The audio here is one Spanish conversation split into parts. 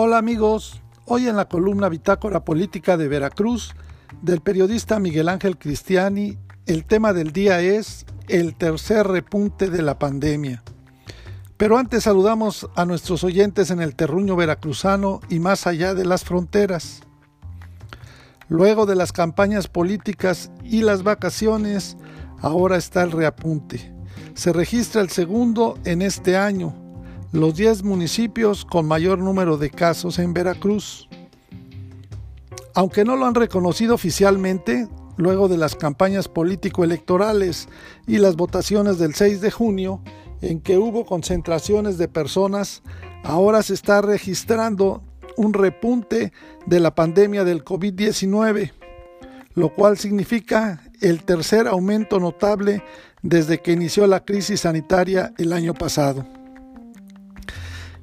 Hola amigos, hoy en la columna Bitácora Política de Veracruz del periodista Miguel Ángel Cristiani, el tema del día es el tercer repunte de la pandemia. Pero antes saludamos a nuestros oyentes en el terruño veracruzano y más allá de las fronteras. Luego de las campañas políticas y las vacaciones, ahora está el reapunte. Se registra el segundo en este año, los 10 municipios con mayor número de casos en Veracruz. Aunque no lo han reconocido oficialmente, luego de las campañas político-electorales y las votaciones del 6 de junio, en que hubo concentraciones de personas, ahora se está registrando un repunte de la pandemia del COVID-19, lo cual significa el tercer aumento notable desde que inició la crisis sanitaria el año pasado.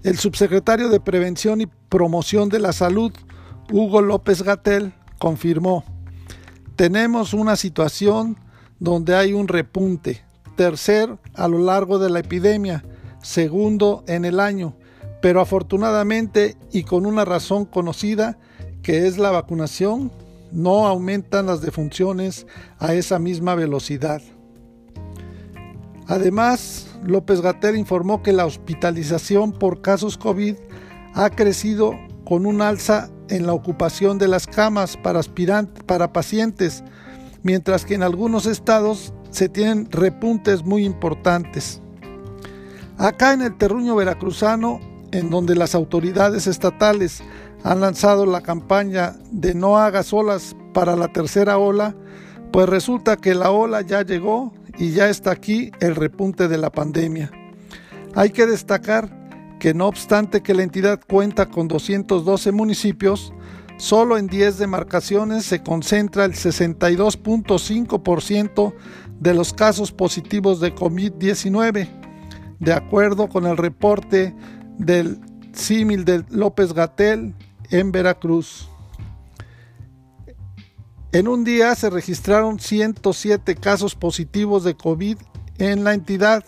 El subsecretario de Prevención y Promoción de la Salud, Hugo López Gatel, confirmó, tenemos una situación donde hay un repunte, tercer a lo largo de la epidemia, segundo en el año, pero afortunadamente y con una razón conocida, que es la vacunación, no aumentan las defunciones a esa misma velocidad. Además, López Gatel informó que la hospitalización por casos COVID ha crecido con un alza en la ocupación de las camas para, para pacientes, mientras que en algunos estados se tienen repuntes muy importantes. Acá en el terruño veracruzano, en donde las autoridades estatales han lanzado la campaña de no hagas olas para la tercera ola, pues resulta que la ola ya llegó y ya está aquí el repunte de la pandemia. Hay que destacar que no obstante que la entidad cuenta con 212 municipios, solo en 10 demarcaciones se concentra el 62.5% de los casos positivos de COVID-19, de acuerdo con el reporte del símil de López Gatel en Veracruz. En un día se registraron 107 casos positivos de COVID en la entidad,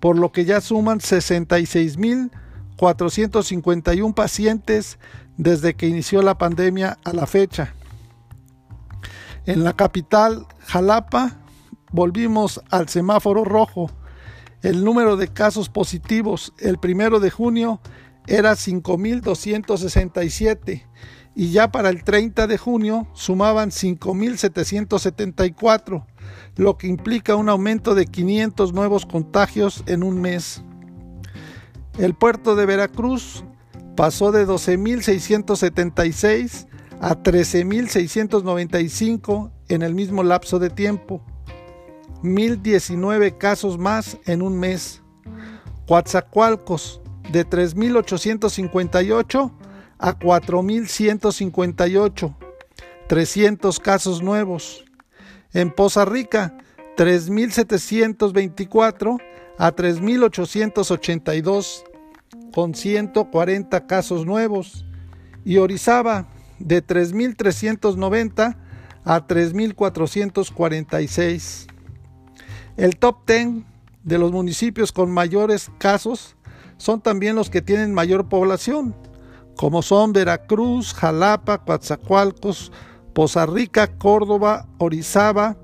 por lo que ya suman 66.451 pacientes desde que inició la pandemia a la fecha. En la capital, Jalapa, volvimos al semáforo rojo. El número de casos positivos el primero de junio era 5.267 y ya para el 30 de junio sumaban 5.774, lo que implica un aumento de 500 nuevos contagios en un mes. El puerto de Veracruz pasó de 12.676 a 13.695 en el mismo lapso de tiempo. 1.019 casos más en un mes. Coatzacoalcos de 3.858 a 4.158, 300 casos nuevos. En Poza Rica, 3.724 a 3.882, con 140 casos nuevos. Y Orizaba, de 3.390 a 3.446. El top 10 de los municipios con mayores casos son también los que tienen mayor población, como son Veracruz, Jalapa, Coatzacoalcos, Poza Rica, Córdoba, Orizaba,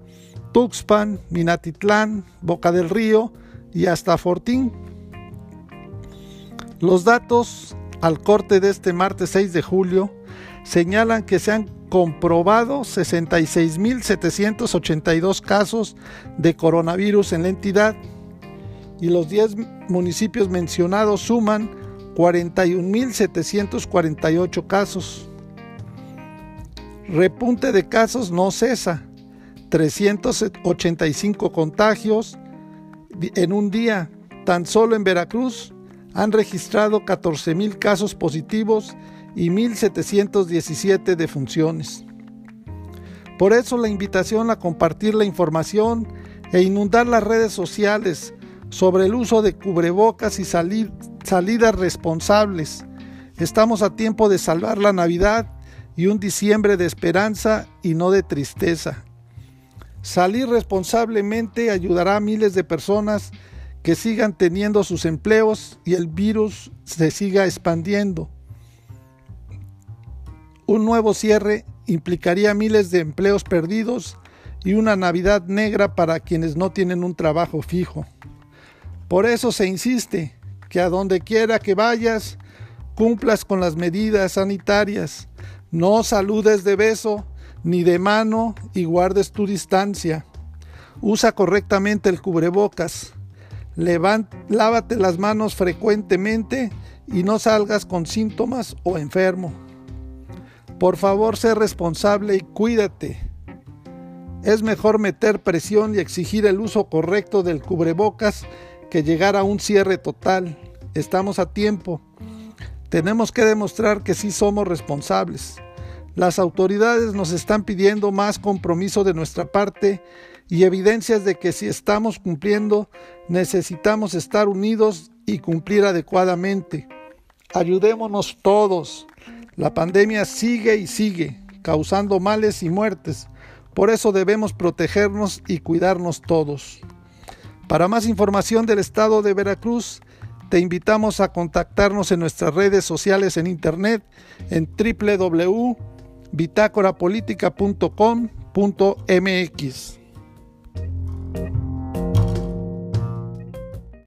Tuxpan, Minatitlán, Boca del Río y hasta Fortín. Los datos al corte de este martes 6 de julio señalan que se han comprobado 66.782 casos de coronavirus en la entidad y los 10 municipios mencionados suman 41.748 casos. Repunte de casos no cesa. 385 contagios en un día. Tan solo en Veracruz han registrado 14.000 casos positivos y 1.717 defunciones. Por eso la invitación a compartir la información e inundar las redes sociales sobre el uso de cubrebocas y salidas responsables. Estamos a tiempo de salvar la Navidad y un diciembre de esperanza y no de tristeza. Salir responsablemente ayudará a miles de personas que sigan teniendo sus empleos y el virus se siga expandiendo. Un nuevo cierre implicaría miles de empleos perdidos y una Navidad negra para quienes no tienen un trabajo fijo. Por eso se insiste que a donde quiera que vayas, cumplas con las medidas sanitarias, no saludes de beso ni de mano y guardes tu distancia. Usa correctamente el cubrebocas. lávate las manos frecuentemente y no salgas con síntomas o enfermo. Por favor, sé responsable y cuídate. Es mejor meter presión y exigir el uso correcto del cubrebocas que llegar a un cierre total. Estamos a tiempo. Tenemos que demostrar que sí somos responsables. Las autoridades nos están pidiendo más compromiso de nuestra parte y evidencias de que si estamos cumpliendo necesitamos estar unidos y cumplir adecuadamente. Ayudémonos todos. La pandemia sigue y sigue, causando males y muertes. Por eso debemos protegernos y cuidarnos todos. Para más información del estado de Veracruz, te invitamos a contactarnos en nuestras redes sociales en internet en www bitácorapolítica.com.mx.